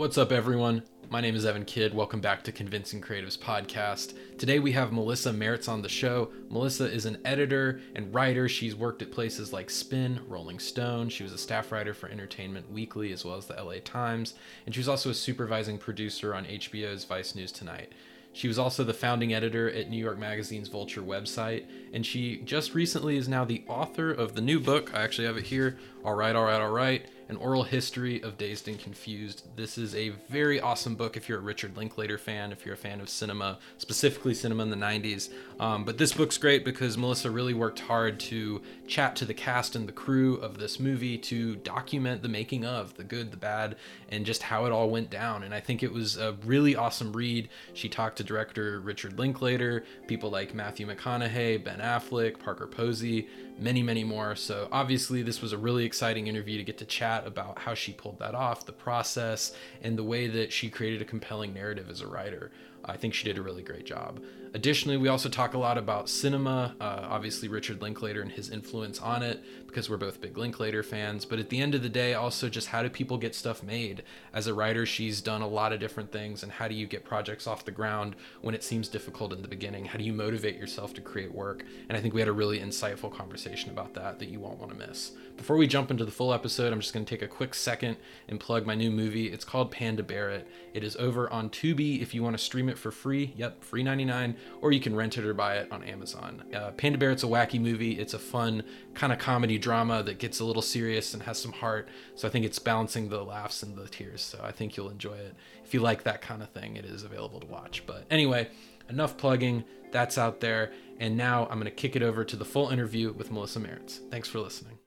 What's up, everyone? My name is Evan Kidd. Welcome back to Convincing Creatives Podcast. Today we have Melissa Maerz on the show. Melissa is an editor and writer. She's worked at places like Spin, Rolling Stone. She was a staff writer for Entertainment Weekly as well as the LA Times. And she was also a supervising producer on HBO's Vice News Tonight. She was also the founding editor at New York Magazine's Vulture website, and she just recently is now the author of the new book. I actually have it here. All right, all right, all right an oral history of Dazed and Confused. This is a very awesome book if you're a Richard Linklater fan, if you're a fan of cinema, specifically cinema in the 90s. Um, but this book's great because Melissa really worked hard to chat to the cast and the crew of this movie to document the making of, the good, the bad, and just how it all went down. And I think it was a really awesome read. She talked to director Richard Linklater, people like Matthew McConaughey, Ben Affleck, Parker Posey, many, many more. So obviously, this was a really exciting interview to get to chat about how she pulled that off, the process, and the way that she created a compelling narrative as a writer. I think she did a really great job. Additionally, we also talk a lot about cinema, uh, obviously, Richard Linklater and his influence on it, because we're both big Linklater fans. But at the end of the day, also just how do people get stuff made? As a writer, she's done a lot of different things, and how do you get projects off the ground when it seems difficult in the beginning? How do you motivate yourself to create work? And I think we had a really insightful conversation about that that you won't want to miss. Before we jump into the full episode, I'm just going to take a quick second and plug my new movie. It's called Panda Barrett. It is over on Tubi if you want to stream it for free. Yep, free 99 or you can rent it or buy it on Amazon. Uh, Panda Barrett's a wacky movie. It's a fun kind of comedy drama that gets a little serious and has some heart. So I think it's balancing the laughs and the tears. So I think you'll enjoy it. If you like that kind of thing, it is available to watch. But anyway, enough plugging. That's out there. And now I'm going to kick it over to the full interview with Melissa Maerz. Thanks for listening.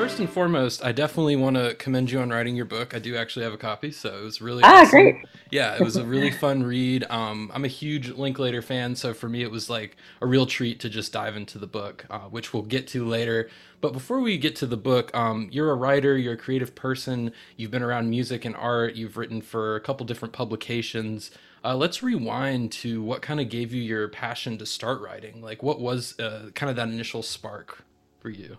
First and foremost, I definitely want to commend you on writing your book. I do actually have a copy, so it was really ah awesome. great. Yeah, it was a really fun read. Um, I'm a huge Linklater fan, so for me, it was like a real treat to just dive into the book, uh, which we'll get to later. But before we get to the book, um, you're a writer, you're a creative person, you've been around music and art, you've written for a couple different publications. Uh, let's rewind to what kind of gave you your passion to start writing. Like, what was uh, kind of that initial spark for you?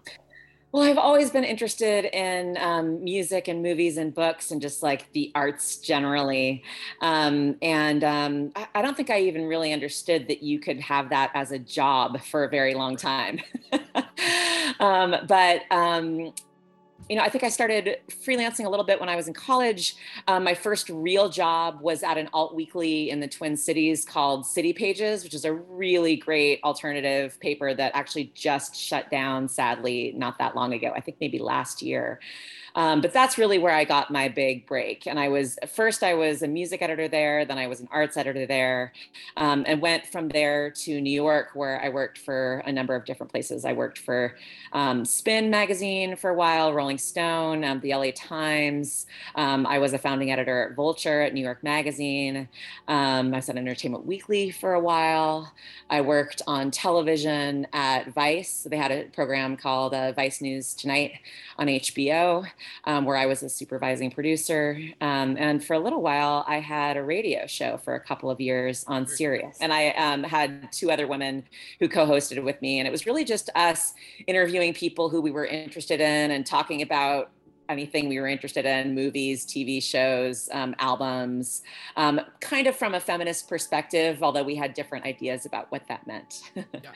Well, I've always been interested in um, music and movies and books and just like the arts generally. Um, and um, I, I, don't think I even really understood that you could have that as a job for a very long time. Um, but um, you know, I think I started freelancing a little bit when I was in college. Um, my first real job was at an alt weekly in the Twin Cities called City Pages, which is a really great alternative paper that actually just shut down, sadly, not that long ago. I think maybe last year. Um, but that's really where I got my big break. And I was first I was a music editor there, then I was an arts editor there, um, and went from there to New York, where I worked for a number of different places. I worked for um, Spin magazine for a while, Rolling Stone, um, the LA Times. Um, I was a founding editor at Vulture at New York Magazine. Um, I was at Entertainment Weekly for a while. I worked on television at Vice. They had a program called uh, Vice News Tonight on HBO um, where I was a supervising producer. Um, and for a little while, I had a radio show for a couple of years on Sirius. And I um, had two other women who co hosted with me. And it was really just us interviewing people who we were interested in and talking about anything we were interested in movies tv shows um, albums um, kind of from a feminist perspective although we had different ideas about what that meant yeah.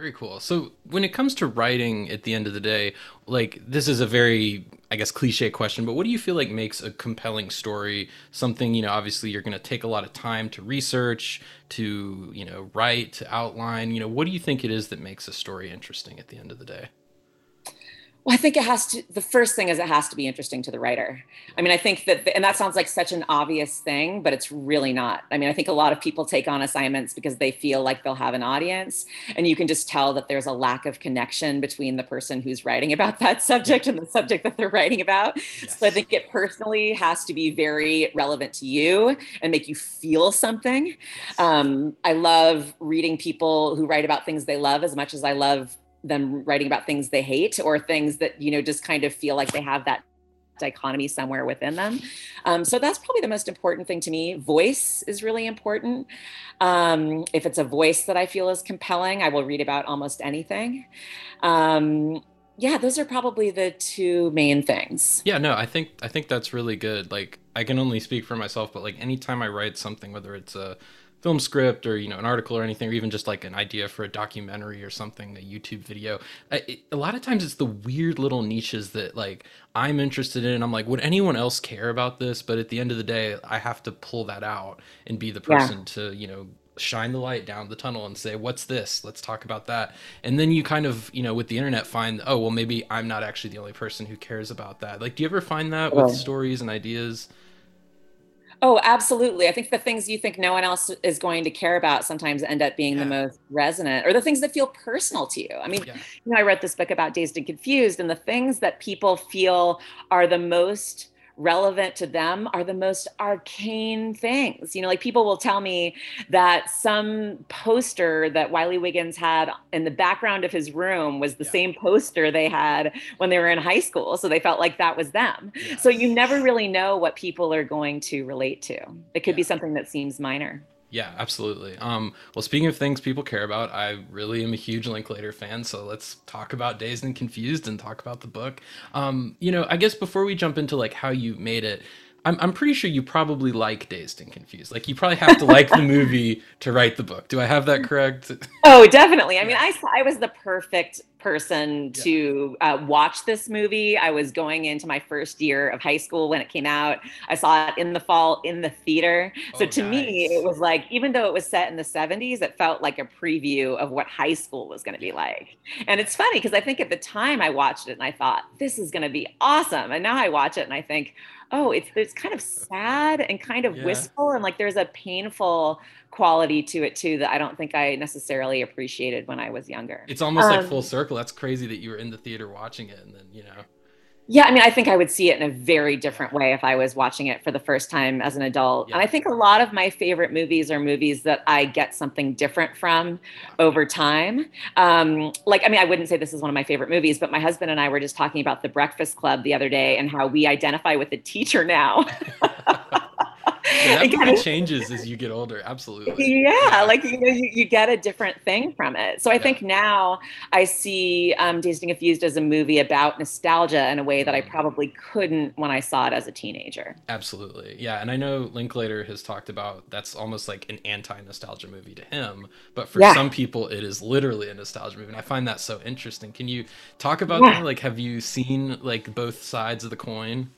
Very cool. So when it comes to writing at the end of the day, like this is a very I guess cliche question, but what do you feel like makes a compelling story? Something, you know, obviously you're going to take a lot of time to research, to, you know, write, to outline, you know, what do you think it is that makes a story interesting at the end of the day? I think it has to, the first thing is it has to be interesting to the writer. I mean, I think that, and that sounds like such an obvious thing, but it's really not. I mean, I think a lot of people take on assignments because they feel like they'll have an audience. And you can just tell that there's a lack of connection between the person who's writing about that subject and the subject that they're writing about. Yes. So I think it personally has to be very relevant to you and make you feel something. Um, I love reading people who write about things they love as much as I love them writing about things they hate or things that you know just kind of feel like they have that dichotomy somewhere within them um, so that's probably the most important thing to me voice is really important um, if it's a voice that i feel is compelling i will read about almost anything um, yeah, those are probably the two main things. Yeah, no, I think I think that's really good. Like I can only speak for myself, but like anytime I write something, whether it's a film script or you know an article or anything or even just like an idea for a documentary or something a youtube video I, it, a lot of times it's the weird little niches that like i'm interested in. I'm like would anyone else care about this? But at the end of the day i have to pull that out and be the person yeah. to you know shine the light down the tunnel and say what's this? Let's talk about that. And then you kind of you know with the internet find oh well maybe i'm not actually the only person who cares about that. Like do you ever find that with stories and ideas Oh, absolutely. I think the things you think no one else is going to care about sometimes end up being yeah. the most resonant or the things that feel personal to you. I mean, yeah. you know, I read this book about Dazed and Confused, and the things that people feel are the most relevant to them are the most arcane things. You know, like people will tell me that some poster that Wiley Wiggins had in the background of his room was the yeah. same poster they had when they were in high school. So they felt like that was them. Yes. So you never really know what people are going to relate to. It could yeah. be something that seems minor. Yeah, absolutely. Um, well, speaking of things people care about, I really am a huge Linklater fan. So let's talk about Dazed and Confused and talk about the book. Um, you know, I guess before we jump into like how you made it, I'm, I'm pretty sure you probably like Dazed and Confused. Like you probably have to like the movie to write the book. Do I have that correct? Oh, definitely. I mean, I I was the perfect person yeah. to uh, watch this movie. I was going into my first year of high school when it came out. I saw it in the fall in the theater. So oh, to nice. me, it was like, even though it was set in the 70s, it felt like a preview of what high school was going to be like. And it's funny because I think at the time I watched it and I thought, this is going to be awesome. And now I watch it and I think, oh, it's it's kind of sad and kind of yeah. wistful and like there's a painful quality to it too that I don't think I necessarily appreciated when I was younger. It's almost um, like full circle. That's crazy that you were in the theater watching it and then, you know. Yeah, I mean, I think I would see it in a very different way if I was watching it for the first time as an adult. Yeah. And I think a lot of my favorite movies are movies that I get something different from over time. Um, like, I mean, I wouldn't say this is one of my favorite movies, but my husband and I were just talking about The Breakfast Club the other day and how we identify with the teacher now. yeah, that kind of changes as you get older. Absolutely. Yeah, yeah. like you know, you, you, get a different thing from it. So I yeah. think now I see um, Dazed and Confused as a movie about nostalgia in a way that I mm. probably couldn't when I saw it as a teenager. Absolutely. Yeah, and I know Linklater has talked about that's almost like an anti-nostalgia movie to him, but for some people it is literally a nostalgia movie, and I find that so interesting. Can you talk about that? Like, have you seen like both sides of the coin?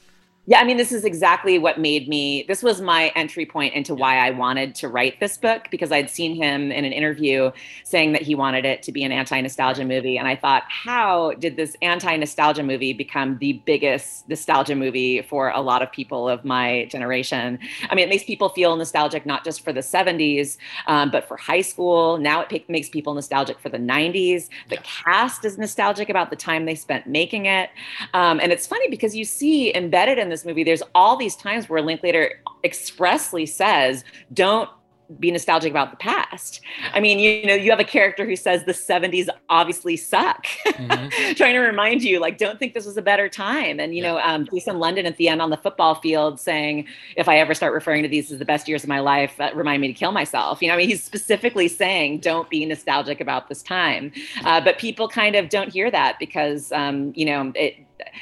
Yeah, I mean, this is exactly what made me. This was my entry point into why I wanted to write this book because I'd seen him in an interview saying that he wanted it to be an anti nostalgia movie. And I thought, how did this anti nostalgia movie become the biggest nostalgia movie for a lot of people of my generation? I mean, it makes people feel nostalgic not just for the 70s, um, but for high school. Now it makes people nostalgic for the 90s. The yeah. cast is nostalgic about the time they spent making it. Um, and it's funny because you see embedded in this movie, there's all these times where Linklater expressly says, don't be nostalgic about the past. I mean, you, know, you have a character who says the 70s obviously suck, mm-hmm. trying to remind you, like, don't think this was a better time. And, you yeah. know, um, Jason London at the end on the football field saying, if I ever start referring to these as the best years of my life, that remind me to kill myself. You know, I mean, he's specifically saying, don't be nostalgic about this time. Uh, but people kind of don't hear that because, um, you know, it,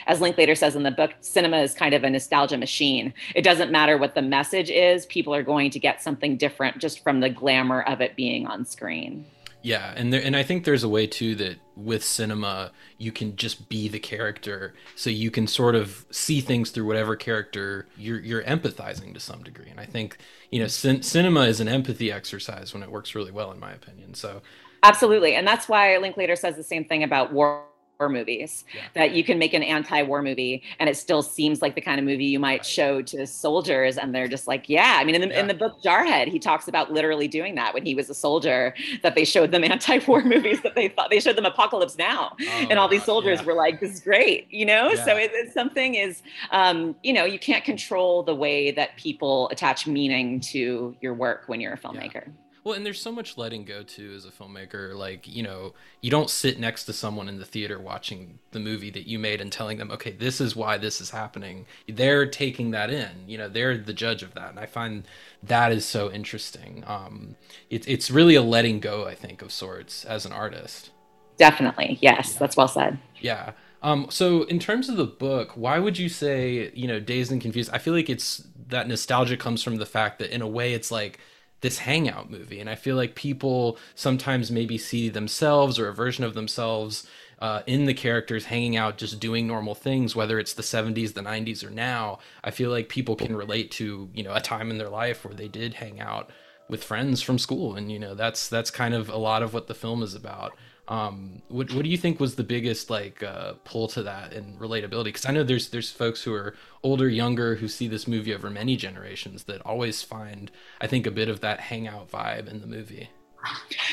as Linklater says in the book, cinema is kind of a nostalgia machine. It doesn't matter what the message is, people are going to get something different just from the glamour of it being on screen. Yeah, and there, and I think there's a way too that with cinema you can just be the character, so you can sort of see things through whatever character you're you're empathizing to some degree. And I think you know cin- cinema is an empathy exercise when it works really well, in my opinion. So absolutely, and that's why Linklater says the same thing about war movies yeah. that you can make an anti-war movie and it still seems like the kind of movie you might show to soldiers and they're just like yeah i mean in the, yeah. in the book jarhead he talks about literally doing that when he was a soldier that they showed them anti-war movies that they thought they showed them apocalypse now oh, and all these soldiers yeah. were like this is great you know so it, it's something is um, you know you can't control the way that people attach meaning to your work when you're a filmmaker well, and there's so much letting go too as a filmmaker. Like, you know, you don't sit next to someone in the theater watching the movie that you made and telling them, okay, this is why this is happening. They're taking that in. You know, they're the judge of that. And I find that is so interesting. Um, it, it's really a letting go, I think, of sorts as an artist. Definitely. Yes, yeah. that's well said. Yeah. Um, so in terms of the book, why would you say, you know, Dazed and Confused? I feel like it's that nostalgia comes from the fact that in a way it's like this hangout movie. And I feel like people sometimes maybe see themselves or a version of themselves uh, in the characters hanging out, just doing normal things, whether it's the 70s, the 90s, or now. I feel like people can relate to, you know, a time in their life where they did hang out with friends from school. And, you know, that's, that's kind of a lot of what the film is about. Um, what what do you think was the biggest like uh, pull to that and relatability? Because I know there's there's folks who are older, younger, who see this movie over many generations that always find I think a bit of that hangout vibe in the movie.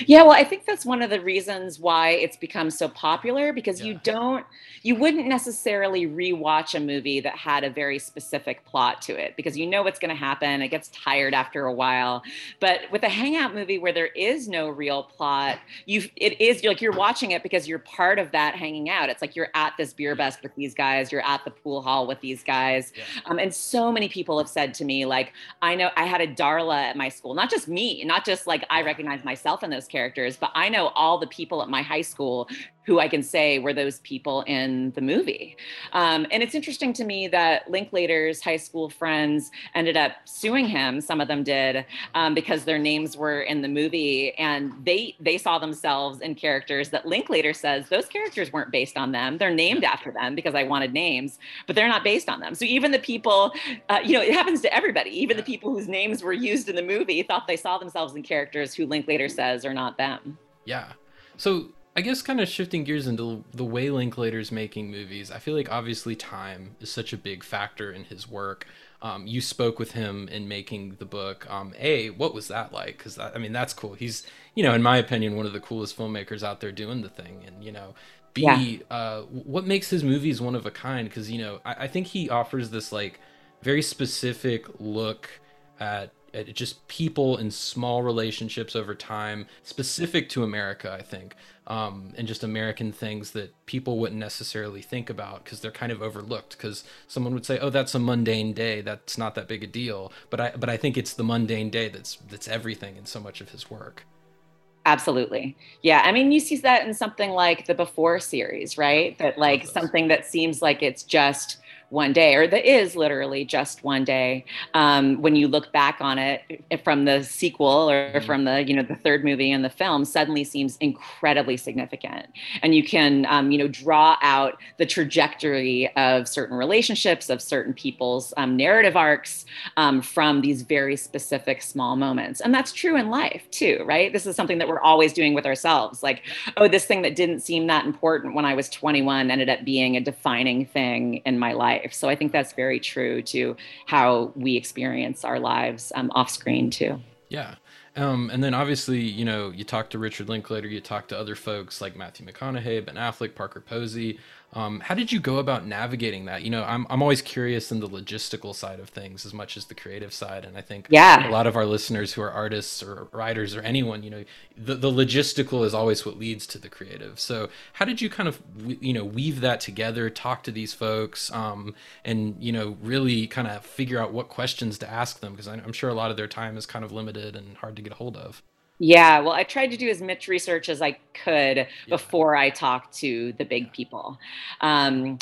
Yeah, well, I think that's one of the reasons why it's become so popular because yeah. you don't, you wouldn't necessarily rewatch a movie that had a very specific plot to it because you know what's going to happen. It gets tired after a while. But with a hangout movie where there is no real plot, you it is like you're watching it because you're part of that hanging out. It's like you're at this beer bust with these guys, you're at the pool hall with these guys. Yeah. Um, and so many people have said to me, like, I know I had a Darla at my school, not just me, not just like I recognize my myself in those characters, but I know all the people at my high school who I can say were those people in the movie. Um, and it's interesting to me that Linklater's high school friends ended up suing him. Some of them did um, because their names were in the movie, and they they saw themselves in characters that Linklater says those characters weren't based on them. They're named after them because I wanted names, but they're not based on them. So even the people, uh, you know, it happens to everybody. Even the people whose names were used in the movie thought they saw themselves in characters who Linklater says are not them. Yeah. So I guess kind of shifting gears into the way Linklater's making movies, I feel like obviously time is such a big factor in his work. Um, you spoke with him in making the book. Um, a, what was that like? Because I mean, that's cool. He's, you know, in my opinion, one of the coolest filmmakers out there doing the thing. And you know, B, yeah. uh, what makes his movies one of a kind? Because you know, I, I think he offers this like very specific look at just people in small relationships over time, specific to America, I think, um, and just American things that people wouldn't necessarily think about because they're kind of overlooked. Because someone would say, "Oh, that's a mundane day. That's not that big a deal." But I, but I think it's the mundane day that's that's everything in so much of his work. Absolutely. Yeah. I mean, you see that in something like the Before series, right? That like something that seems like it's just one day, or that is literally just one day. Um, when you look back on it eh, from the sequel or mm-hmm. from the you know the third movie in the film, suddenly seems incredibly significant, and you can um, you know draw out the trajectory of certain relationships, of certain people's um, narrative arcs um, from these very specific small moments, and that's true in life too, right? This is something that we're always doing with ourselves, like oh, this thing that didn't seem that important when I was 21 ended up being a defining thing in my life life. So I think that's very true to how we experience our lives um, off screen too. Yeah. Um, and then obviously, you know, you talk to Richard Linklater, you talk to other folks like Matthew McConaughey, Ben Affleck, Parker Posey. Um, how did you go about navigating that? You know, I'm, I'm always curious in the logistical side of things as much as the creative side. And I think yeah. a lot of our listeners who are artists or writers or anyone, you know, the, the logistical is always what leads to the creative. So how did you kind of, you know, weave that together, talk to these folks um, and, you know, really kind of figure out what questions to ask them? Because I'm sure a lot of their time is kind of limited and hard to get a hold of. Yeah, well, I tried to do as much research as I could yeah. before I talked to the big people. Um,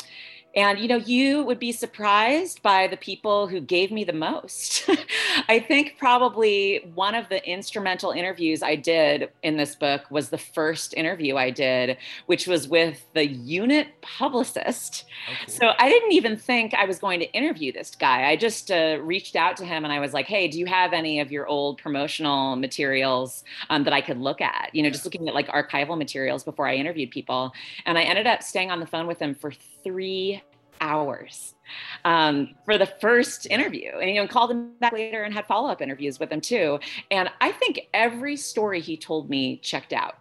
and you know, you would be surprised by the people who gave me the most. I think probably one of the instrumental interviews I did in this book was the first interview I did, which was with the unit publicist. Okay. So I didn't even think I was going to interview this guy. I just uh, reached out to him and I was like, "Hey, do you have any of your old promotional materials um, that I could look at?" You know, just looking at like archival materials before I interviewed people. And I ended up staying on the phone with him for three hours um, for the first interview. And you know called him back later and had follow-up interviews with him too. And i think every story he told me checked out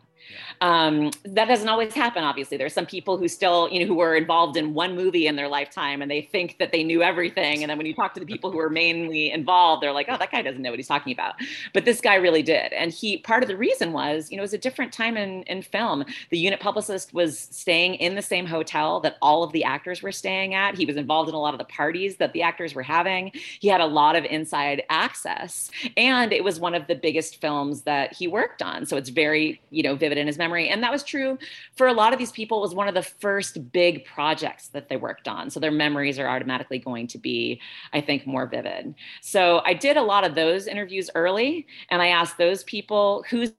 um, that doesn't always happen, obviously. There's some people who still, you know, who were involved in one movie in their lifetime and they think that they knew everything. And then when you talk to the people who are mainly involved, they're like, oh, that guy doesn't know what he's talking about. But this guy really did. And he, part of the reason was, you know, it was a different time in, in film. The unit publicist was staying in the same hotel that all of the actors were staying at. He was involved in a lot of the parties that the actors were having. He had a lot of inside access. And it was one of the biggest films that he worked on. So it's very, you know, vivid in his memory. And that was true for a lot of these people. It was one of the first big projects that they worked on. So their memories are automatically going to be, I think, more vivid. So I did a lot of those interviews early and I asked those people who's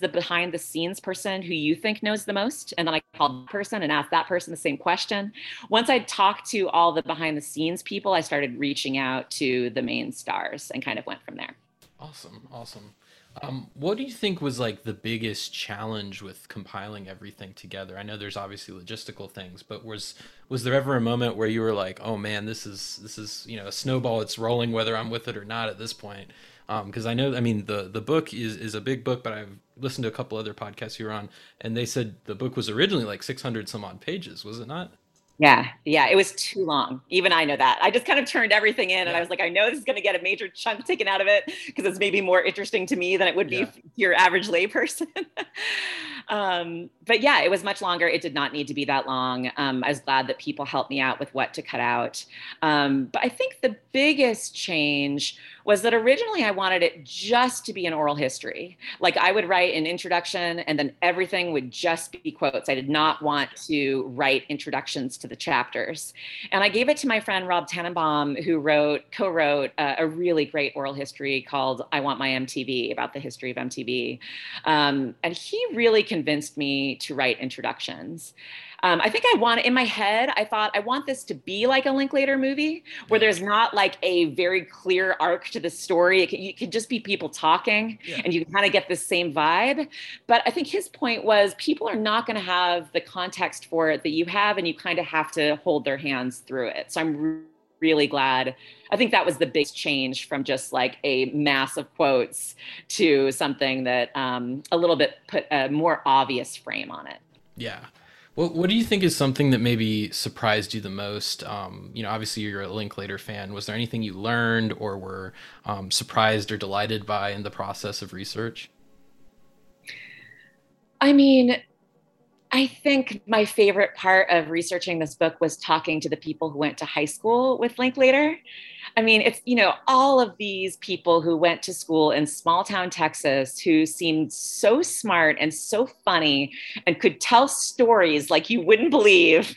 the behind the scenes person who you think knows the most and then i called the person and asked that person the same question once i talked to all the behind the scenes people i started reaching out to the main stars and kind of went from there awesome awesome um, what do you think was like the biggest challenge with compiling everything together? I know there's obviously logistical things, but was was there ever a moment where you were like, "Oh man, this is this is you know a snowball. It's rolling whether I'm with it or not at this point." Because um, I know, I mean, the the book is is a big book, but I've listened to a couple other podcasts you were on, and they said the book was originally like 600 some odd pages. Was it not? Yeah, yeah, it was too long. Even I know that. I just kind of turned everything in, and I was like, I know this is going to get a major chunk taken out of it because it's maybe more interesting to me than it would be yeah. your average layperson. um, but yeah, it was much longer. It did not need to be that long. Um, I was glad that people helped me out with what to cut out. Um, but I think the biggest change was that originally I wanted it just to be an oral history. Like I would write an introduction and then everything would just be quotes. I did not want to write introductions to the chapters. And I gave it to my friend Rob Tannenbaum, who wrote, co wrote uh, a really great oral history called I Want My MTV about the history of MTV. Um, and he really convinced me to write introductions. Um, I think I want in my head, I thought I want this to be like a Linklater movie where there's not like a very clear arc to the story. It could, it could just be people talking yeah. and you kind of get the same vibe. But I think his point was people are not going to have the context for it that you have, and you kind of have to hold their hands through it. So I'm really glad. I think that was the big change from just like a mass of quotes to something that um, a little bit put a more obvious frame on it. Yeah. What What do you think is something that maybe surprised you the most? Um, you know, obviously you're a Linklater fan. Was there anything you learned or were um, surprised or delighted by in the process of research? I mean, I think my favorite part of researching this book was talking to the people who went to high school with Linklater I mean, it's, you know, all of these people who went to school in small town Texas who seemed so smart and so funny and could tell stories like you wouldn't believe.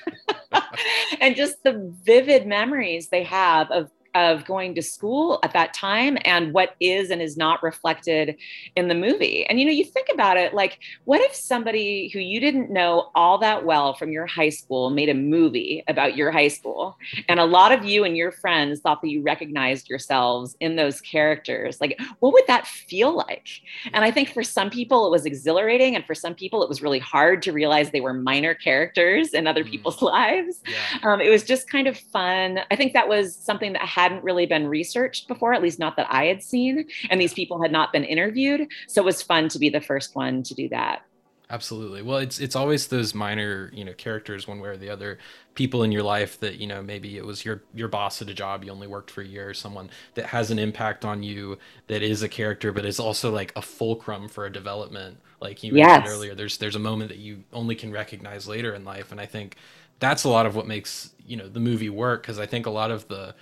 and just the vivid memories they have of of going to school at that time and what is and is not reflected in the movie. And you know, you think about it like, what if somebody who you didn't know all that well from your high school made a movie about your high school? And a lot of you and your friends thought that you recognized yourselves in those characters. Like, what would that feel like? And I think for some people it was exhilarating, and for some people it was really hard to realize they were minor characters in other mm. people's lives. Yeah. Um, it was just kind of fun. I think that was something that hadn't really been researched before, at least not that I had seen. And these people had not been interviewed. So it was fun to be the first one to do that. Absolutely. Well, it's it's always those minor, you know, characters one way or the other, people in your life that, you know, maybe it was your your boss at a job you only worked for a year, or someone that has an impact on you that is a character but is also like a fulcrum for a development. Like you mentioned yes. earlier, there's there's a moment that you only can recognize later in life and I think that's a lot of what makes, you know, the movie work because I think a lot of the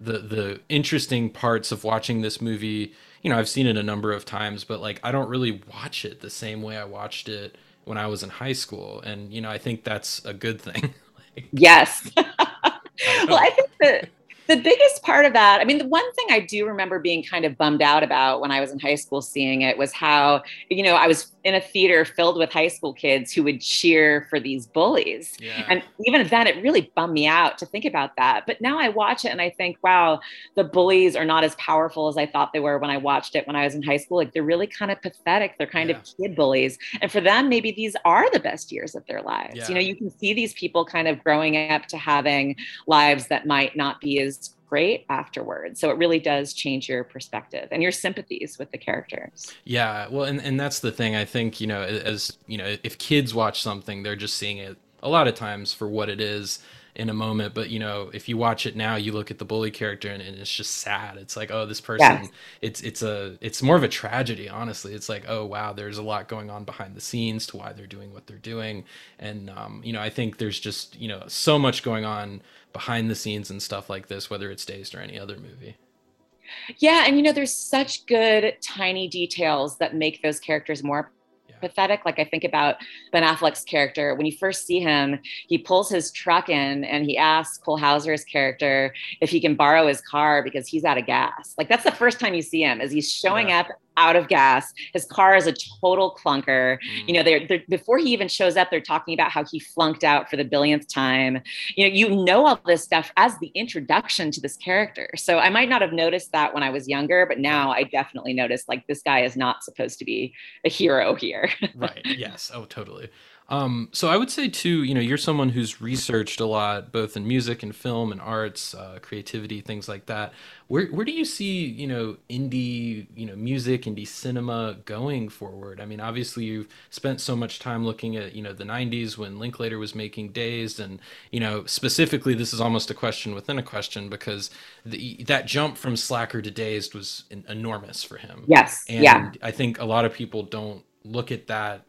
the the interesting parts of watching this movie you know i've seen it a number of times but like i don't really watch it the same way i watched it when i was in high school. And you know i think that's a good thing. Like, yes. Well i think that the biggest part of that, I mean, the one thing I do remember being kind of bummed out about when I was in high school seeing it was how, you know, I was in a theater filled with high school kids who would cheer for these bullies. Yeah. And even then, it really bummed me out to think about that. But now I watch it and I think, wow, the bullies are not as powerful as I thought they were when I watched it when I was in high school. Like they're really kind of pathetic. They're kind yeah. of kid bullies. And for them, maybe these are the best years of their lives. Yeah. You know, you can see these people kind of growing up to having lives that might not be as great afterwards. So it really does change your perspective and your sympathies with the characters. Yeah, well, and and that's the thing. I think you know, as you know, if kids watch something, they're just seeing it a lot of times for what it is in a moment but you know if you watch it now you look at the bully character and, and it's just sad it's like oh this person yes. it's it's a it's more of a tragedy honestly it's like oh wow there's a lot going on behind the scenes to why they're doing what they're doing and um, you know i think there's just you know so much going on behind the scenes and stuff like this, whether it's Dazed or any other movie. Yeah, and you know, there's such good tiny details that make those characters more pathetic. Like I think about Ben Affleck's character. When you first see him, he pulls his truck in and he asks Cole Hauser's character if he can borrow his car because he's out of gas. Like that's the first time you see him as he's showing yeah. up out of gas. His car is a total clunker. Mm. You know, they're, they're, before he even shows up, they're talking about how he flunked out for the billionth time. You know, you know all this stuff as the introduction to this character. So I might not have noticed that when I was younger, but now I definitely noticed like this guy is not supposed to be a hero here. right. Yes. Oh, totally. Um, so I would say too, you know, you're someone who's researched a lot, both in music and film and arts, uh, creativity, things like that. Where where do you see, you know, indie, you know, music, indie cinema going forward? I mean, obviously you've spent so much time looking at, you know, the '90s when Linklater was making Dazed, and you know, specifically, this is almost a question within a question because the, that jump from Slacker to Dazed was enormous for him. Yes. And yeah. I think a lot of people don't look at that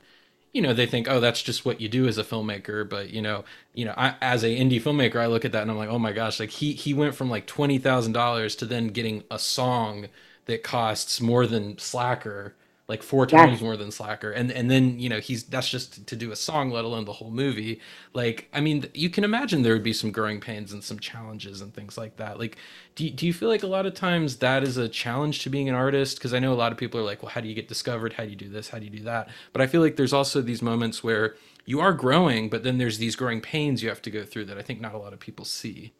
you know they think oh that's just what you do as a filmmaker but you know you know I, as a indie filmmaker i look at that and i'm like oh my gosh like he he went from like $20000 to then getting a song that costs more than slacker like four times yes. more than Slacker. And and then you know he's that's just to do a song, let alone the whole movie. Like I mean, you can imagine there would be some growing pains and some challenges and things like that. Like, do do you feel like a lot of times that is a challenge to being an artist? Because I know a lot of people are like, well, how do you get discovered? How do you do this? How do you do that? But I feel like there's also these moments where you are growing, but then there's these growing pains you have to go through that I think not a lot of people see.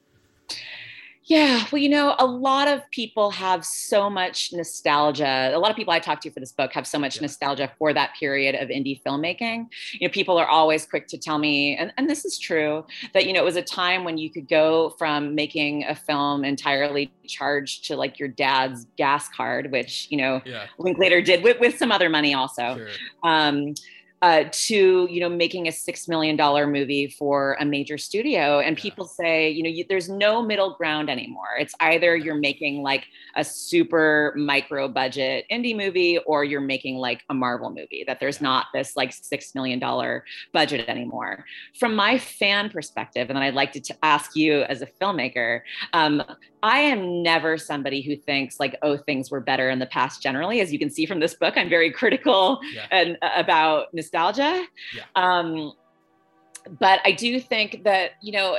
Yeah, well, you know, a lot of people have so much nostalgia. A lot of people I talked to for this book have so much yeah. nostalgia for that period of indie filmmaking. You know, people are always quick to tell me, and, and this is true, that, you know, it was a time when you could go from making a film entirely charged to like your dad's gas card, which, you know, yeah. Linklater did with, with some other money also. Sure. Um, uh, to you know making a six million dollar movie for a major studio and yeah. people say you know you, there's no middle ground anymore it's either you're making like a super micro budget indie movie or you're making like a marvel movie that there's not this like six million dollar budget anymore from my fan perspective and then i'd like to t- ask you as a filmmaker um, I am never somebody who thinks like, oh, things were better in the past generally. As you can see from this book, I'm very critical yeah. and uh, about nostalgia. Yeah. Um, but I do think that, you know,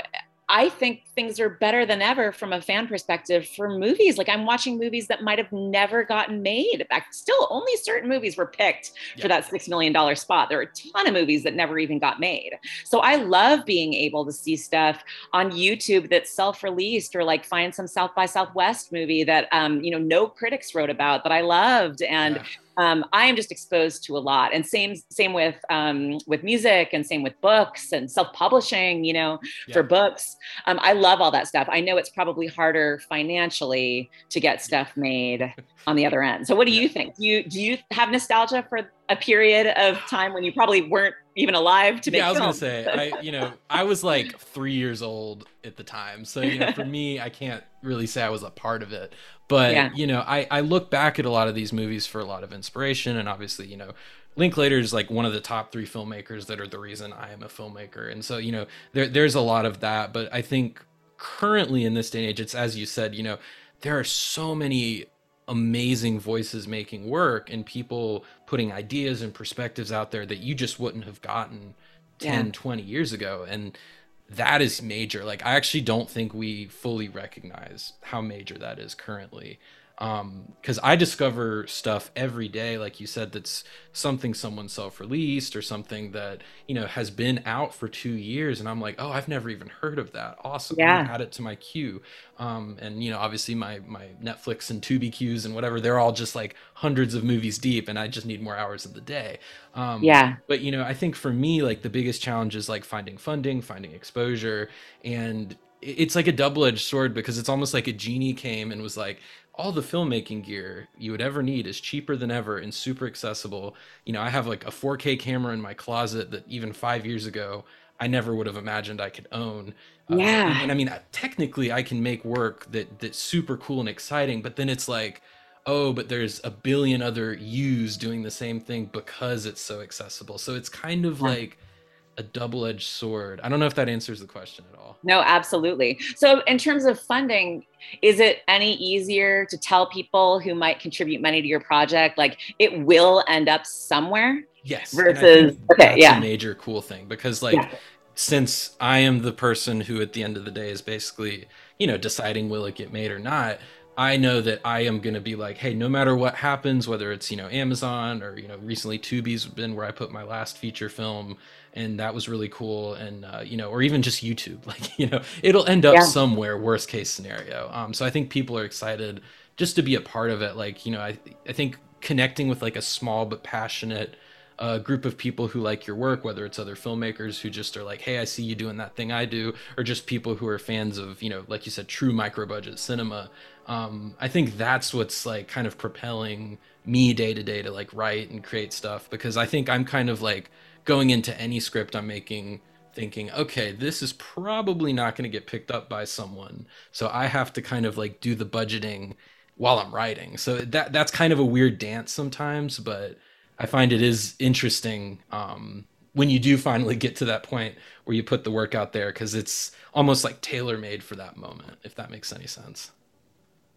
I think things are better than ever from a fan perspective for movies. Like I'm watching movies that might have never gotten made. In fact, still only certain movies were picked yeah. for that $6 million spot. There are a ton of movies that never even got made. So I love being able to see stuff on YouTube that's self-released or like find some South by Southwest movie that, um, you know, no critics wrote about that I loved. And yeah um, I am just exposed to a lot. And same same with um, with music, and same with books and self publishing. You know, yeah. for books, um, I love all that stuff. I know it's probably harder financially to get stuff made on the other end. So, what do you think? Do you do you have nostalgia for a period of time when you probably weren't even alive to make. Yeah, I was film. gonna say, I you know, I was like three years old at the time, so you know, for me, I can't really say I was a part of it. But yeah. you know, I I look back at a lot of these movies for a lot of inspiration, and obviously, you know. Linklater is like one of the top three filmmakers that are the reason I am a filmmaker, and so you know there there's a lot of that. But I think currently in this day and age, it's as you said, you know, there are so many amazing voices making work and people putting ideas and perspectives out there that you just wouldn't have gotten 10 yeah. 20 years ago. And that is major. Like i actually don't think we fully recognize how major that is currently um because i discover stuff every day like you said that's something someone self-released or something that you know has been out for two years and i'm like oh i've never even heard of that. Awesome. Yeah. add it to my queue. Um and you know obviously my my netflix and tubi queues and whatever they're all just like hundreds of movies deep and i just need more hours in the day. Um yeah. but you know i think for me like the biggest challenge is like finding funding finding exposure and it's like a double-edged sword because it's almost like a genie came and was like all the filmmaking gear you would ever need is cheaper than ever and super accessible. You know, I have like a 4K camera in my closet that even five years ago I never would have imagined I could own. Uh, yeah. Uh, and, and I mean, technically, I can make work that that's super cool and exciting, but then it's like, oh, but there's a billion other yous doing the same thing because it's so accessible. So it's kind of yeah. like a double-edged sword. I don't know if that answers the question at all. No, absolutely. So, in terms of funding, is it any easier to tell people who might contribute money to your project, like it will end up somewhere? Yes. Versus, okay, yeah. a major cool thing because, like, yeah. since I am the person who, at the end of the day, is basically, you know, deciding will it get made or not. I know that I am going to be like, hey, no matter what happens, whether it's, you know, Amazon or, you know, recently Tubi's been where I put my last feature film and that was really cool. And, uh, you know, or even just YouTube, like, you know, it'll end up yeah. somewhere, worst case scenario. Um, so I think people are excited just to be a part of it. Like, you know, I, I think connecting with like a small but passionate a group of people who like your work, whether it's other filmmakers who just are like, hey, I see you doing that thing I do, or just people who are fans of, you know, like you said, true micro budget cinema. Um, I think that's what's like kind of propelling me day to day to like write and create stuff because I think I'm kind of like going into any script I'm making thinking, okay, this is probably not going to get picked up by someone. So I have to kind of like do the budgeting while I'm writing. So that that's kind of a weird dance sometimes, but I find it is interesting um, when you do finally get to that point where you put the work out there because it's almost like tailor made for that moment, if that makes any sense.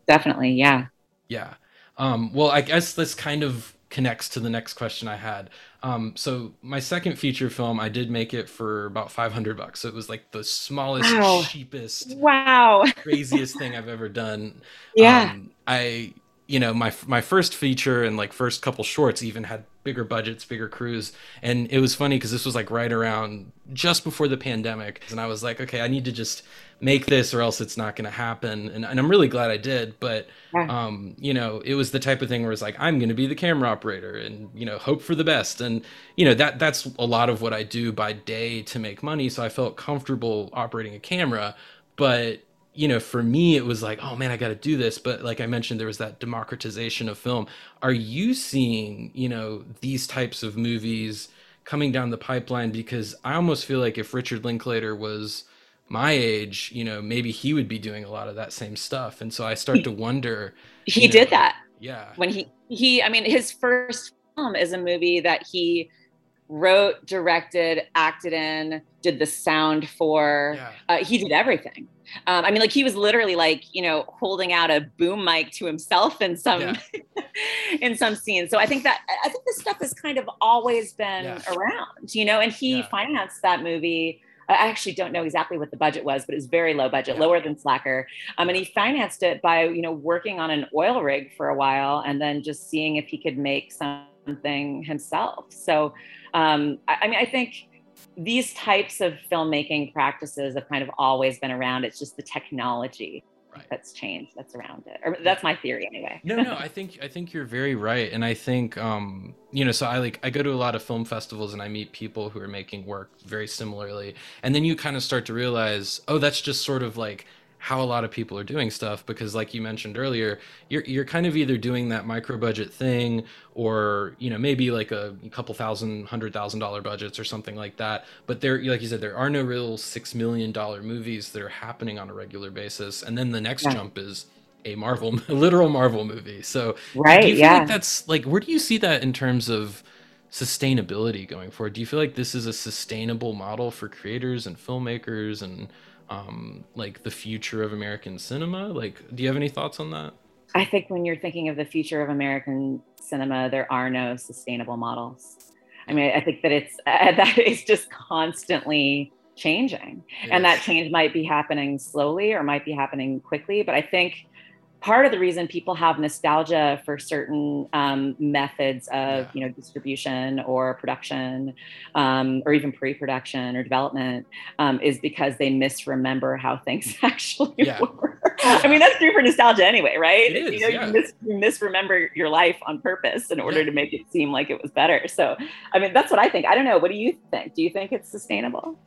Definitely, yeah. Yeah. Um, well, I guess this kind of connects to the next question I had. Um, so my second feature film, I did make it for about 500 bucks. So it was like the smallest, wow. cheapest, wow, craziest thing I've ever done. Yeah. Um, I, you know, my my first feature and like first couple shorts even had bigger budgets, bigger crews. And it was funny because this was like right around just before the pandemic. And I was like, okay, I need to just make this or else it's not going to happen. And, and, I'm really glad I did. But, yeah. um, you know, it was the type of thing where it's like, I'm going to be the camera operator and, you know, hope for the best. And, you know, that that's a lot of what I do by day to make money. So I felt comfortable operating a camera. But you know, for me, it was like, oh man, I got to do this. But like I mentioned, there was that democratization of film. Are you seeing, you know, these types of movies coming down the pipeline? Because I almost feel like if Richard Linklater was my age, you know, maybe he would be doing a lot of that same stuff. And so I start to wonder. He did know, that. Yeah. When he, he, I mean, his first film is a movie that he wrote, directed, acted in, did the sound for. Yeah. Uh, he did everything. Um, I mean, like he was literally like you know holding out a boom mic to himself in some yeah. in some scenes. So I think that I think this stuff has kind of always been yeah. around, you know. And he financed that movie. I actually don't know exactly what the budget was, but it was very low budget, lower than Slacker. Um, and he financed it by you know working on an oil rig for a while and then just seeing if he could make something himself. So um, I, I mean, I think these types of filmmaking practices have kind of always been around. It's just the technology right. that's changed that's around it. Or that's my theory anyway. no, no, I think I think you're very right. And I think um, you know, so I like I go to a lot of film festivals and I meet people who are making work very similarly. And then you kind of start to realize, oh, that's just sort of like how a lot of people are doing stuff because like you mentioned earlier you're you're kind of either doing that micro budget thing or you know maybe like a, couple thousand hundred thousand dollar budgets or something like that. But there like you said there are no real six million dollar movies that are happening on a regular basis. And then the next yeah. jump is a marvel a literal marvel movie. So right do you feel yeah. like that's like where do you see that in terms of sustainability going forward? Do you feel like this is a sustainable model for creators and filmmakers and um, like the future of American cinema? Like, do you have any thoughts on that? I think when you're thinking of the future of American cinema, there are no sustainable models. I mean, I think that it's uh, that is just constantly changing, and that change might be happening slowly or might be happening quickly. But I think part of the reason people have nostalgia for certain um, methods of yeah. you know distribution or production um, or even pre-production or development um, is because they misremember how things actually yeah. were i mean that's true for nostalgia anyway right? It is, you know you, mis- you, misremember your life on purpose in order to make it seem like it was better. So i mean that's what i think. I don't know. What do you think? Do you think it's sustainable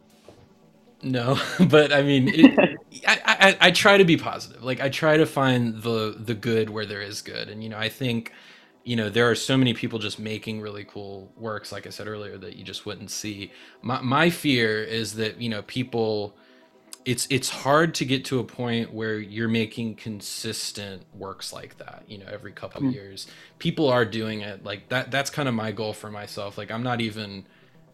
no, but I mean, it, I, I, I try to be positive. Like I try to find the the good where there is good, and you know, I think, you know, there are so many people just making really cool works, like I said earlier, that you just wouldn't see. My my fear is that you know people, it's it's hard to get to a point where you're making consistent works like that. You know, every couple mm. years, people are doing it like that. That's kind of my goal for myself. Like I'm not even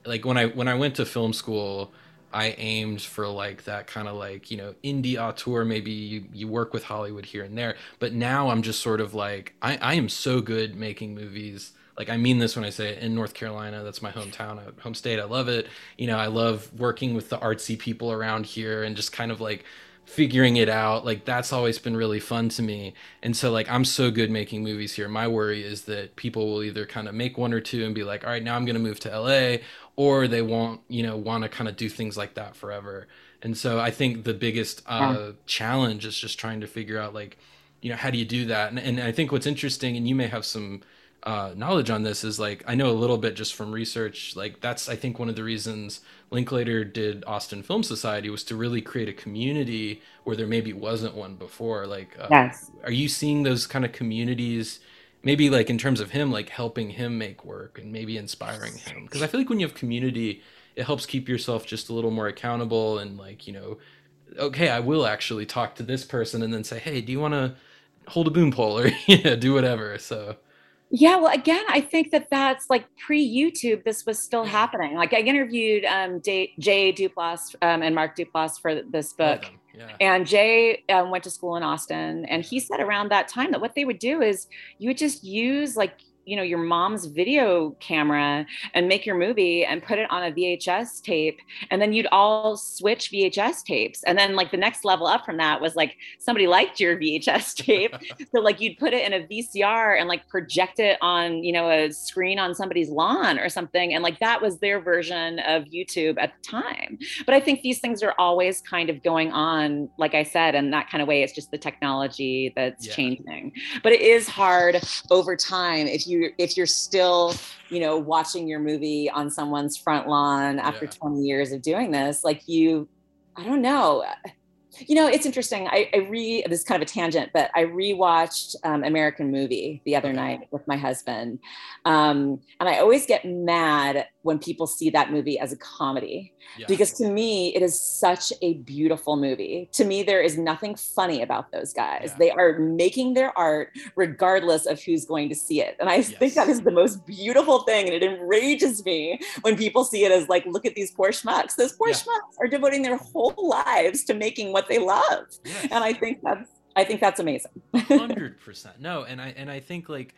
like when I when I went to film school, I aimed for like that kind of like you know indie auteur. Maybe you, you work with Hollywood here and there, but now I'm just sort of like I, I am so good making movies. Like I mean this when I say it, in North Carolina. That's my hometown, uh, home state. I love it. You know, I love working with the artsy people around here and just kind of like figuring it out like that's always been really fun to me and so like i'm so good making movies here my worry is that people will either kind of make one or two and be like all right now i'm going to move to la or they won't you know want to kind of do things like that forever and so i think the biggest uh, yeah. challenge is just trying to figure out like you know how do you do that and, and i think what's interesting and you may have some uh, knowledge on this is like I know a little bit just from research. Like that's I think one of the reasons Linklater did Austin Film Society was to really create a community where there maybe wasn't one before. Like, uh, yes, are you seeing those kind of communities? Maybe like in terms of him, like helping him make work and maybe inspiring him. Because I feel like when you have community, it helps keep yourself just a little more accountable and like you know, okay, I will actually talk to this person and then say, hey, do you want to hold a boom pole or yeah, do whatever. So yeah, well, again, I think that that's like pre YouTube. This was still happening. Like I interviewed um, Jay, Jay Duplass um, and Mark Duplass for this book, and Jay um, went to school in Austin, and he said around that time that what they would do is you would just use like you know your mom's video camera and make your movie and put it on a VHS tape and then you'd all switch VHS tapes. And then like the next level up from that was like somebody liked your VHS tape. So like you'd put it in a VCR and like project it on you know a screen on somebody's lawn or something. And like that was their version of YouTube at the time. But I think these things are always kind of going on like I said in that kind of way it's just the technology that's yeah. changing. But it is hard over time if you you if you're still you know watching your movie on someone's front lawn after yeah. 20 years of doing this like you i don't know. You know it's interesting. I, I re this is kind of a tangent but i rewatched um, american movie the other night with my husband. Um, and i always get mad when people see that movie as a comedy yeah. because to me it is such a beautiful movie to me there is nothing funny about those guys yeah. they are making their art regardless of who's going to see it and i yes. think that is the most beautiful thing and it enrages me when people see it as like look at these poor schmucks those poor yeah. schmucks are devoting their whole lives to making what they love yes. and i think that's i think that's amazing 100% no and i and i think like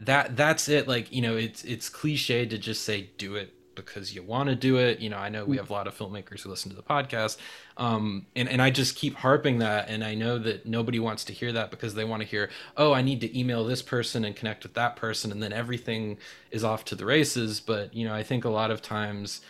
that that's it like you know it's it's cliche to just say do it because you want to do it you know i know we mm. have a lot of filmmakers who listen to the podcast um, and, and i just keep harping that and i know that nobody wants to hear that because they want to hear oh i need to email this person and connect with that person and then everything is off to the races but you know i think a lot of times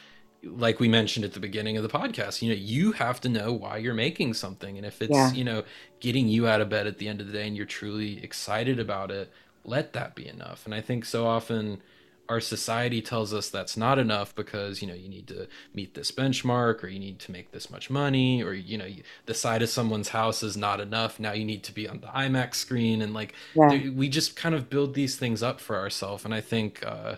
like we mentioned at the beginning of the podcast you know you have to know why you're making something and if it's yeah. you know getting you out of bed at the end of the day and you're truly excited about it let that be enough. And I think so often our society tells us that's not enough because you know you need to meet this benchmark or you need to make this much money or you know the side of someone's house is not enough now you need to be on the imax screen and like yeah. we just kind of build these things up for ourselves and i think uh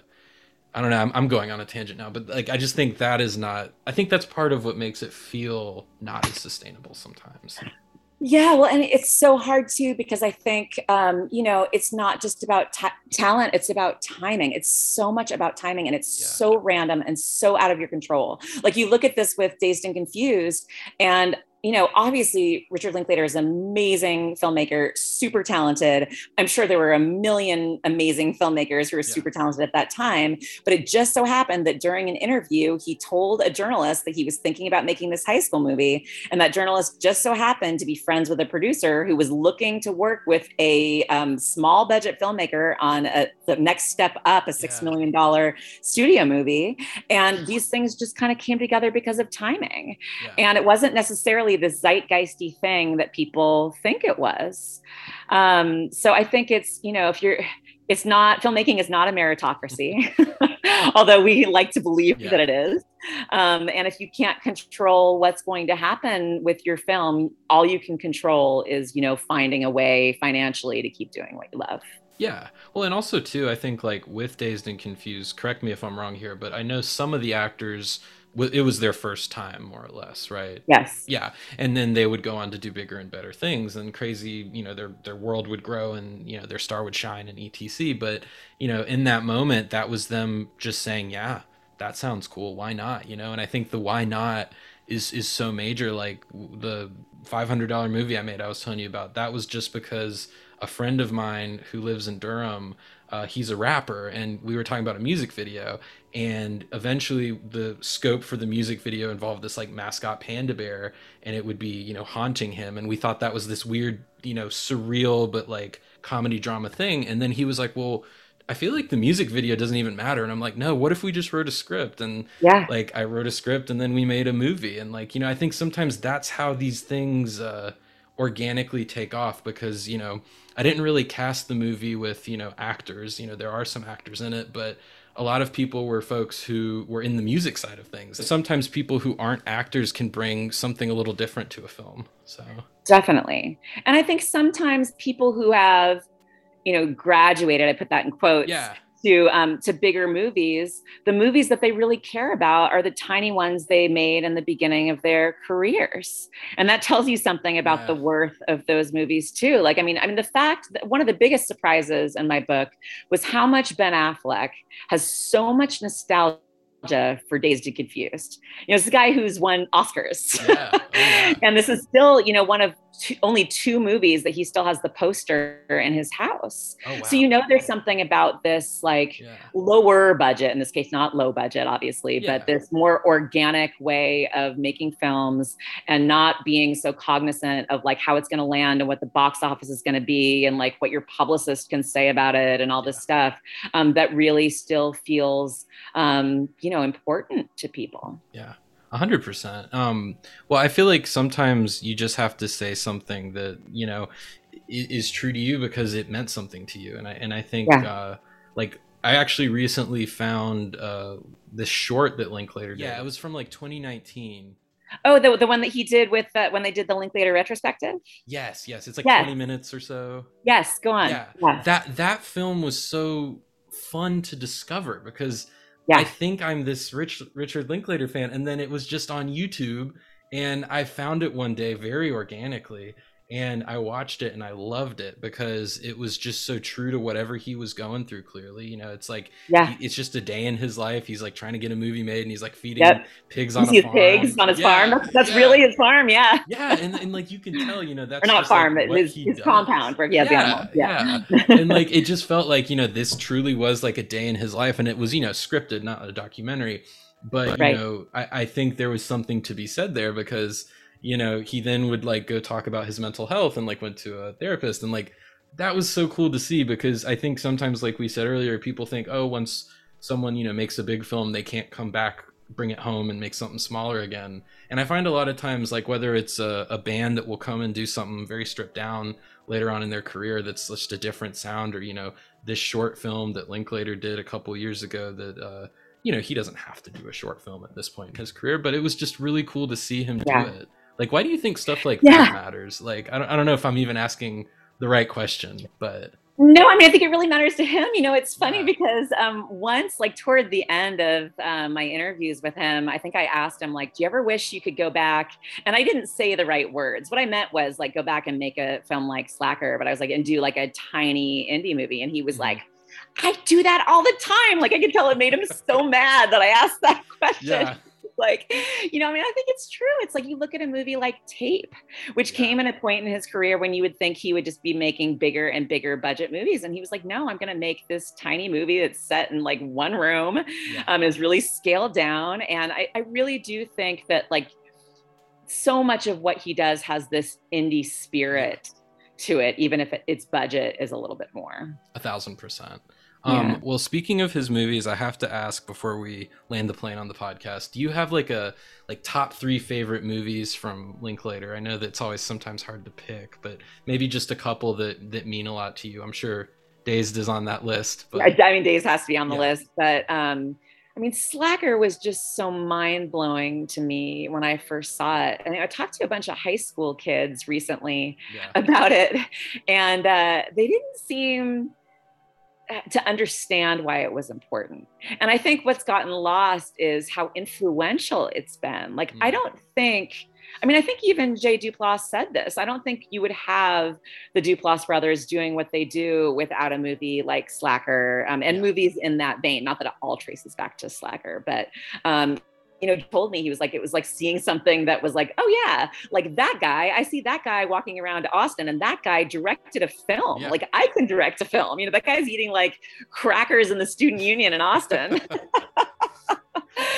i don't know I'm, I'm going on a tangent now but like i just think that is not i think that's part of what makes it feel not as sustainable sometimes yeah, well, and it's so hard too because I think um, you know it's not just about ta- talent; it's about timing. It's so much about timing, and it's yeah. so random and so out of your control. Like you look at this with Dazed and Confused, and you know, obviously Richard Linklater is an amazing filmmaker, super talented. I'm sure there were a million amazing filmmakers who were yeah. super talented at that time, but it just so happened that during an interview, he told a journalist that he was thinking about making this high school movie. And that journalist just so happened to be friends with a producer who was looking to work with a um, small budget filmmaker on a, the next step up, a six yeah. million dollar studio movie. And these things just kind of came together because of timing. Yeah. And it wasn't necessarily necessarily the zeitgeisty thing that people think it was. Um, so I think it's, you know, if you're, it's not, filmmaking is not a meritocracy, although we like to believe yeah. that it is. Um, and if you can't control what's going to happen with your film, all you can control is, you know, finding a way financially to keep doing what you love. Yeah. Well, and also too, I think like with Dazed and Confused, correct me if I'm wrong here, but I know some of the actors it was their first time more or less right yes yeah and then they would go on to do bigger and better things and crazy you know their their world would grow and you know their star would shine and etc but you know in that moment that was them just saying yeah that sounds cool. Why not? You know, and I think the why not is is so major. Like the five hundred dollar movie I made, I was telling you about. That was just because a friend of mine who lives in Durham, uh, he's a rapper, and we were talking about a music video. And eventually, the scope for the music video involved this like mascot panda bear, and it would be you know haunting him. And we thought that was this weird, you know, surreal but like comedy drama thing. And then he was like, well I feel like the music video doesn't even matter. And I'm like, no, what if we just wrote a script? And yeah, like I wrote a script and then we made a movie. And like, you know, I think sometimes that's how these things uh, organically take off because, you know, I didn't really cast the movie with, you know, actors. You know, there are some actors in it, but a lot of people were folks who were in the music side of things. Sometimes people who aren't actors can bring something a little different to a film. So definitely. And I think sometimes people who have you know, graduated, I put that in quotes. Yeah. To um, to bigger movies, the movies that they really care about are the tiny ones they made in the beginning of their careers, and that tells you something about yeah. the worth of those movies too. Like, I mean, I mean, the fact that one of the biggest surprises in my book was how much Ben Affleck has so much nostalgia for Dazed and Confused. You know, it's a guy who's won Oscars. Yeah. Oh, yeah. and this is still, you know, one of two, only two movies that he still has the poster in his house. Oh, wow. So you know there's something about this like yeah. lower budget, in this case, not low budget, obviously, but this more organic way of making films and not being so cognizant of like how it's going to land and what the box office is going to be and like what your publicist can say about it and all this stuff um, that really still feels um, you know important to people yeah hundred percent. Um, well, I feel like sometimes you just have to say something that you know is, true to you because it meant something to you, and I and I think yeah. uh, like I actually recently found uh, this short that Linklater did. Yeah, it was from like 2019. Oh, the, the one that he did with uh, when they did the Linklater retrospective. Yes, yes, it's like yes. 20 minutes or so. Yes, go on. Yeah. yeah, that that film was so fun to discover because yeah. I think I'm this Rich, Richard Linklater fan. And then it was just on YouTube. And I found it one day very organically and I watched it and I loved it because it was just so true to whatever he was going through. Clearly, you know, it's like yeah, he, it's just a day in his life. He's like trying to get a movie made, and he's like feeding yep. pigs on a farm. pigs on his yeah, farm. That's, that's yeah. really his farm. Yeah. Yeah, and, and like you can tell, you know, that's or not farm, like his, his compound where he has yeah, the animals. Yeah, yeah. and like it just felt like you know this truly was like a day in his life, and it was you know scripted, not a documentary. But right. you know, I, I think there was something to be said there because you know, he then would like go talk about his mental health and like went to a therapist and like that was so cool to see because I think sometimes like we said earlier, people think, oh, once someone, you know, makes a big film, they can't come back, bring it home and make something smaller again. And I find a lot of times like whether it's a, a band that will come and do something very stripped down later on in their career that's just a different sound or, you know, this short film that Linklater did a couple years ago that uh you know, he doesn't have to do a short film at this point in his career, but it was just really cool to see him yeah. do it. Like, why do you think stuff like yeah. that matters? Like, I don't, I don't know if I'm even asking the right question, but. No, I mean, I think it really matters to him. You know, it's funny yeah. because um, once, like, toward the end of um, my interviews with him, I think I asked him, like, do you ever wish you could go back? And I didn't say the right words. What I meant was, like, go back and make a film like Slacker, but I was like, and do like a tiny indie movie. And he was mm-hmm. like, I do that all the time. Like, I could tell it made him so mad that I asked that question. Yeah like, you know, I mean, I think it's true. It's like you look at a movie like Tape, which yeah. came at a point in his career when you would think he would just be making bigger and bigger budget movies. And he was like, no, I'm going to make this tiny movie that's set in like one room, yeah. um, is really scaled down. And I, I really do think that like so much of what he does has this indie spirit to it, even if its budget is a little bit more. A thousand percent. Um, yeah. Well, speaking of his movies, I have to ask before we land the plane on the podcast. Do you have like a like top three favorite movies from Linklater? I know that's always sometimes hard to pick, but maybe just a couple that that mean a lot to you. I'm sure Dazed is on that list. But I mean, Dazed has to be on the yeah. list, but um, I mean, Slacker was just so mind blowing to me when I first saw it. I, And I talked to a bunch of high school kids recently yeah. about it, and uh, they didn't seem to understand why it was important. And I think what's gotten lost is how influential it's been. Like, mm. I don't think I mean, I think even Jay Duplass said this. I don't think you would have the Duplass brothers doing what they do without a movie like Slacker um, and yeah. movies in that vein. Not that it all traces back to Slacker, but um, you know, told me he was like, it was like seeing something that was like, oh yeah, like that guy. I see that guy walking around Austin, and that guy directed a film. Yeah. Like I can direct a film. You know, that guy's eating like crackers in the student union in Austin.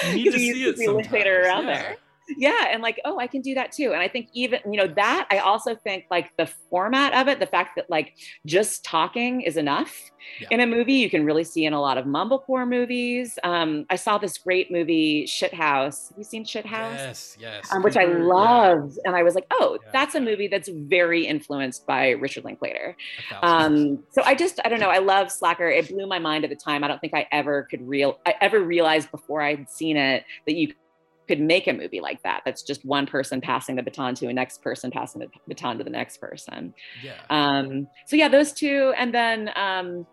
you need to see it later around yeah. there yeah and like oh i can do that too. And i think even you know that i also think like the format of it the fact that like just talking is enough. Yeah. in a movie you can really see in a lot of mumblecore movies. Um i saw this great movie Shithouse have you seen Shithouse yes yes. Um, which i loved yeah. and i was like oh yeah. that's a movie that's very influenced by richard linklater. Um so i just i don't know i love slacker. It blew my mind at the time. I don't think i ever could real i ever realized before i'd seen it that you could make a movie like that that's just one person passing the baton to a next person passing the baton to the next person yeah um so yeah those two and then um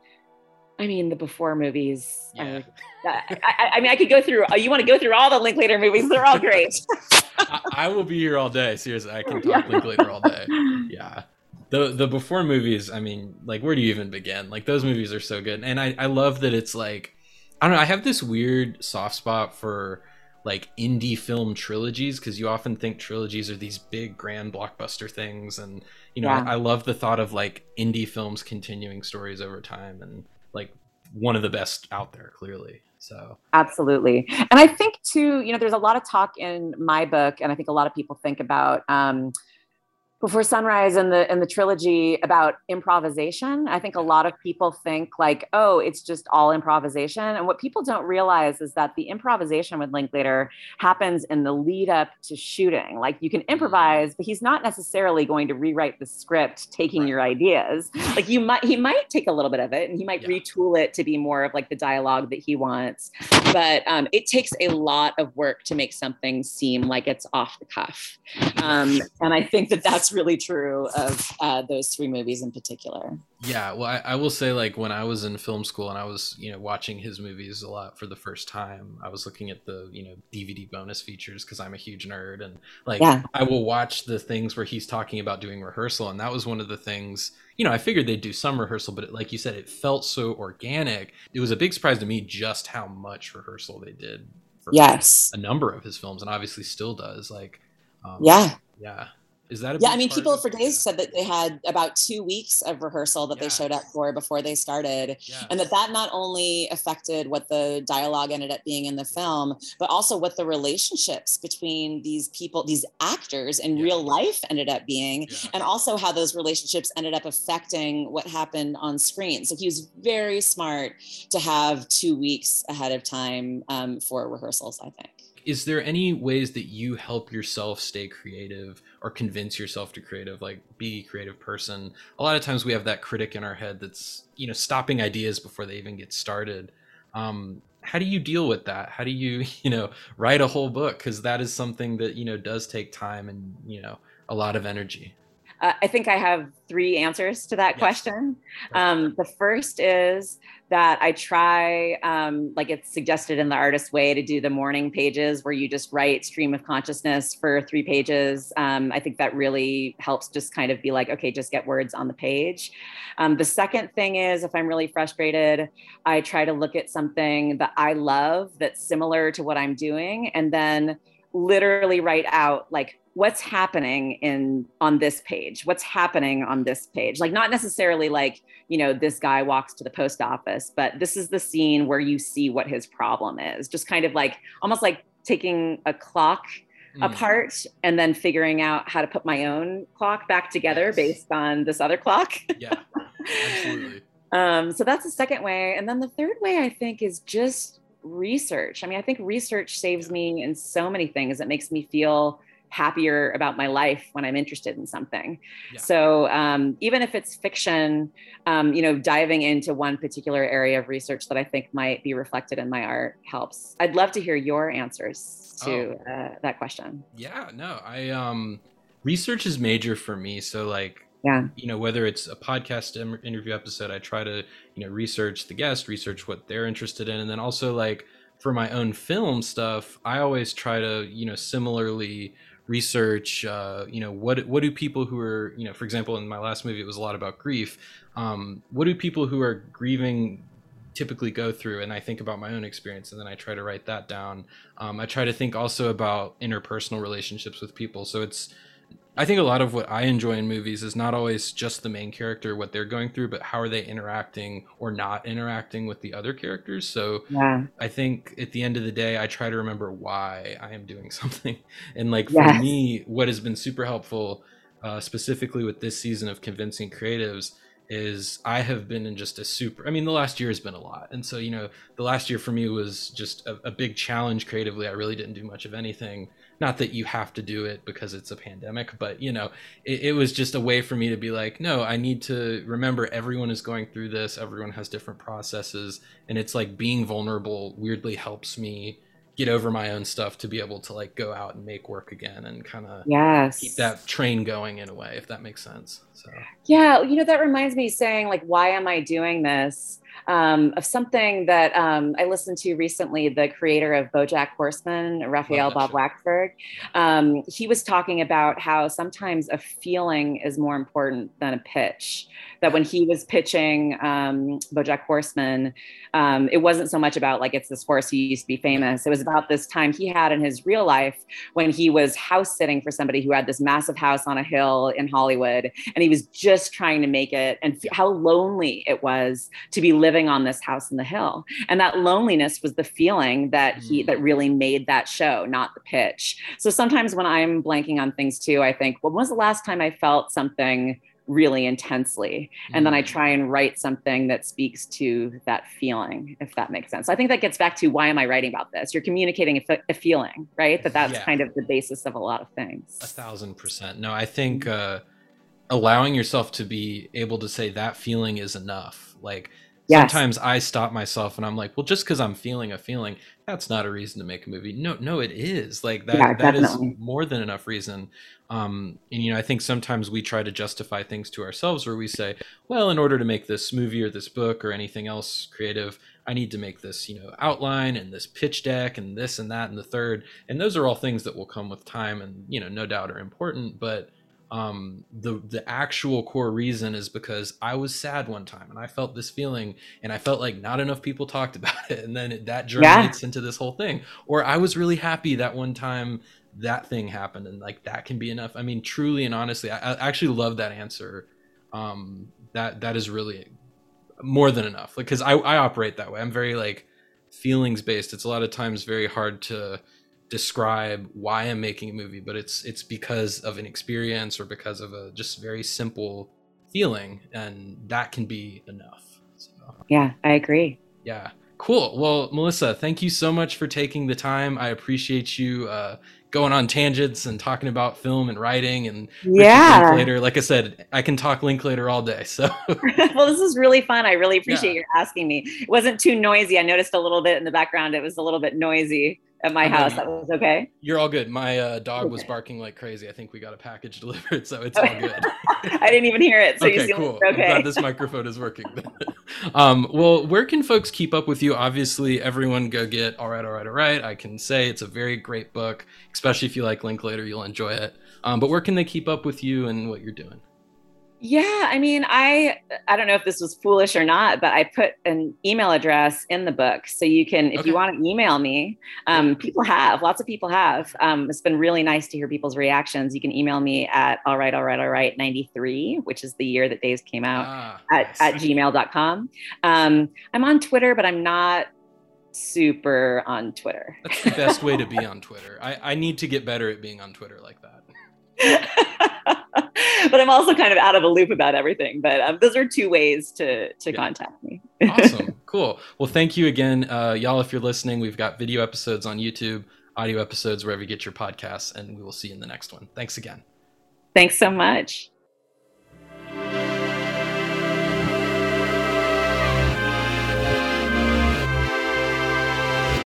I mean, the before movies. Yeah. I, I, I, mean, I could go through. You want to go through all the Linklater movies? They're all great. I, I, will be here all day. Seriously, I can talk yeah. Linklater all day. Yeah, the the before movies. I mean, like, where do you even begin? Like, those movies are so good, and I I love that it's like, I don't know. I have this weird soft spot for like indie film trilogies because you often think trilogies are these big grand blockbuster things and you know yeah. I, I, love the thought of like indie films continuing stories over time and like one of the best out there clearly so absolutely and i think too you know there's a lot of talk in my book and i think a lot of people think about um, before sunrise and the and the trilogy about improvisation i think a lot of people think like oh it's just all improvisation and what people don't realize is that the improvisation with linklater happens in the lead up to shooting like you can mm-hmm. improvise but he's not necessarily going to rewrite the script taking right. your ideas like you might he might take a little bit of it and he might yeah. retool it to be more of like the dialogue that he wants but um, it takes a lot of work to make something seem like it's off the cuff um, and i think that that's that's really true of uh, those three movies in particular. Yeah, well, I, I, will say, like when I was in film school and I was, you know, watching his movies a lot for the first time, I was looking at the, you know, DVD bonus features because I'm a huge nerd, and like yeah. I will watch the things where he's talking about doing rehearsal, and that was one of the things. You know, I figured they'd do some rehearsal, but it, like you said, it felt so organic. It was a big surprise to me just how much rehearsal they did for yes a number of his films, and obviously still does. Like, um, yeah, yeah. Is that yeah? I mean, people for Dazed said that they had about two weeks of rehearsal that yeah. they showed up for before they started, yeah. and that that not only affected what the dialogue ended up being in the film, but also what the relationships between these people, these actors in yeah. real life ended up being, and also how those relationships ended up affecting what happened on screen. So he was very smart to have two weeks ahead of time um, for rehearsals. I think is there any ways that you help yourself stay creative or convince yourself to creative like be a creative person. A lot of times we have that critic in our head that's you know stopping ideas before they even get started. Um, how do you deal with that? How do you you know write a whole book? Because that is something that you know does take time and you know a lot of energy uh, I think I have three answers to that yes. question. Um, the first is that I try, um, like it's suggested in the artist way, to do the morning pages where you just write stream of consciousness for three pages. Um, I think that really helps just kind of be like, okay, just get words on the page. Um, the second thing is if I'm really frustrated, I try to look at something that I love that's similar to what I'm doing and then literally write out like what's happening in on this page? What's happening on this page? Like not necessarily like you know this guy walks to the post office but this is the scene where you see what his problem is. Just kind of like almost like taking a clock mm. apart and then figuring out how to put my own clock back together yes. based on this other clock. Yeah absolutely. Um, so that's the second way. And then the third way i think is just research. I mean i think research saves me in so many things. It makes me feel happier about my life when I'm interested in something. Yeah. So um, even if it's fiction, um, you know, diving into one particular area of research that I think might be reflected in my art helps. I'd love to hear your answers to oh. uh, that question. Yeah, no, I um, research is major for me. So like. Yeah. You know, whether it's a podcast interview episode, I try to, you know, research the guest, research what they're interested in. And then also like for my own film stuff, I always try to, you know, similarly research uh, you know what what do people who are you know for example in my last movie it was a lot about grief um, what do people who are grieving typically go through? And i think about my own experience and then i try to write that down. Um, i try to think also about interpersonal relationships with people. So it's I think a lot of what I enjoy in movies is not always just the main character, what they're going through, but how are they interacting or not interacting with the other characters. So yeah. I think at the end of the day, I try to remember why I am doing something. And like for me, what has been super helpful, uh, specifically with this season of Convincing Creatives, is I have been in just a super. I mean, the last year has been a lot, and so you know, the last year for me was just a, a big challenge creatively. I really didn't do much of anything not that you have to do it because it's a pandemic but you know it, it, was just a way for me to be like no i need to remember everyone is going through this everyone has different processes and it's like being vulnerable weirdly helps me get over my own stuff to be able to like go out and make work again and kind of yes. keep that train going in a way if that makes sense so yeah you know that reminds me saying like why am i doing this um, of something that um, I listened to recently. The creator of BoJack Horseman, Raphael Bob Waksberg, um, he was talking about how sometimes a feeling is more important than a pitch. That when he was pitching um, BoJack Horseman, um, it wasn't so much about like it's this horse who used to be famous. It was about this time he had in his real life when he was house sitting for somebody who had this massive house on a hill in Hollywood, and he was just trying to make it, and how lonely it was to be living on this house in the hill and that loneliness was the feeling that he that mm. really made that show not the pitch so sometimes when i'm blanking on things too i think well when was the last time i felt something really intensely. And then i mm. try and write something that speaks to that feeling if that makes sense. I think that gets back to why am i writing about this? You're communicating a, a feeling right? That that's yeah. kind of the basis of a lot of things. A thousand percent. No i think uh allowing yourself to be able to say that feeling is enough. Like yes. sometimes I stop myself and I'm like, well, just because I'm feeling a feeling, that's not a reason to make a movie. No, no, it is. Like that yeah, that is more than enough reason. Um, and you know, I think sometimes we try to justify things to ourselves where we say, well, in order to make this movie or this book or anything else creative, I need to make this, you know, outline and this pitch deck and this and that and the third. And those are all things that will come with time and, you know, no doubt are important, but um the the actual core reason is because i was sad one time and i felt this feeling and i felt like not enough people talked about it. And then it, that germinates yeah. into this whole thing. Or i was really happy that one time that thing happened and like that can be enough. I mean truly and honestly i, I actually love that answer. Um that that is really more than enough. Like because I, I operate that way. I'm very like feelings based it's a lot of times very hard to describe why I'm making a movie, but it's it's because of an experience or because of a just very simple feeling, and that can be enough. So, yeah, I agree. Yeah, cool. Well, Melissa, thank you so much for taking the time. I appreciate you uh, going on tangents and talking about film and writing and yeah later like i said i can talk linklater all day so well this is really fun i really appreciate yeah. you asking me it wasn't too noisy i noticed a little bit in the background it was a little bit noisy at my house. That was okay. You're all good. My uh, dog okay. was barking like crazy. I think we got a package delivered, so it's all good. I didn't even hear it. So okay, cool. Okay. I'm glad this microphone is working. um, well, where can folks keep up with you? Obviously, everyone go get All Right, All Right, All Right. I can say it's a very great book, especially if you like Linklater, you'll enjoy it. Um, but where can they keep up with you and what you're doing? Yeah, I mean, I I don't know if this was foolish or not, but I put an email address in the book, so you can, if okay. you want to email me, um, people have, lots of people have. Um, it's been really nice to hear people's reactions. You can email me at all right, all right, all right, 93, which is the year that Dazed came out ah, at, at gmail.com. Um, I'm on Twitter, but I'm not super on Twitter. That's the best way to be on Twitter. I, I need to get better at being on Twitter like that. but I'm also kind of out of a loop about everything. But um, those are two ways to to yeah. contact me. awesome, cool. Well, thank you again, uh, y'all. If you're listening, we've got video episodes on YouTube, audio episodes wherever you get your podcasts, and we will see you in the next one. Thanks again. Thanks so much.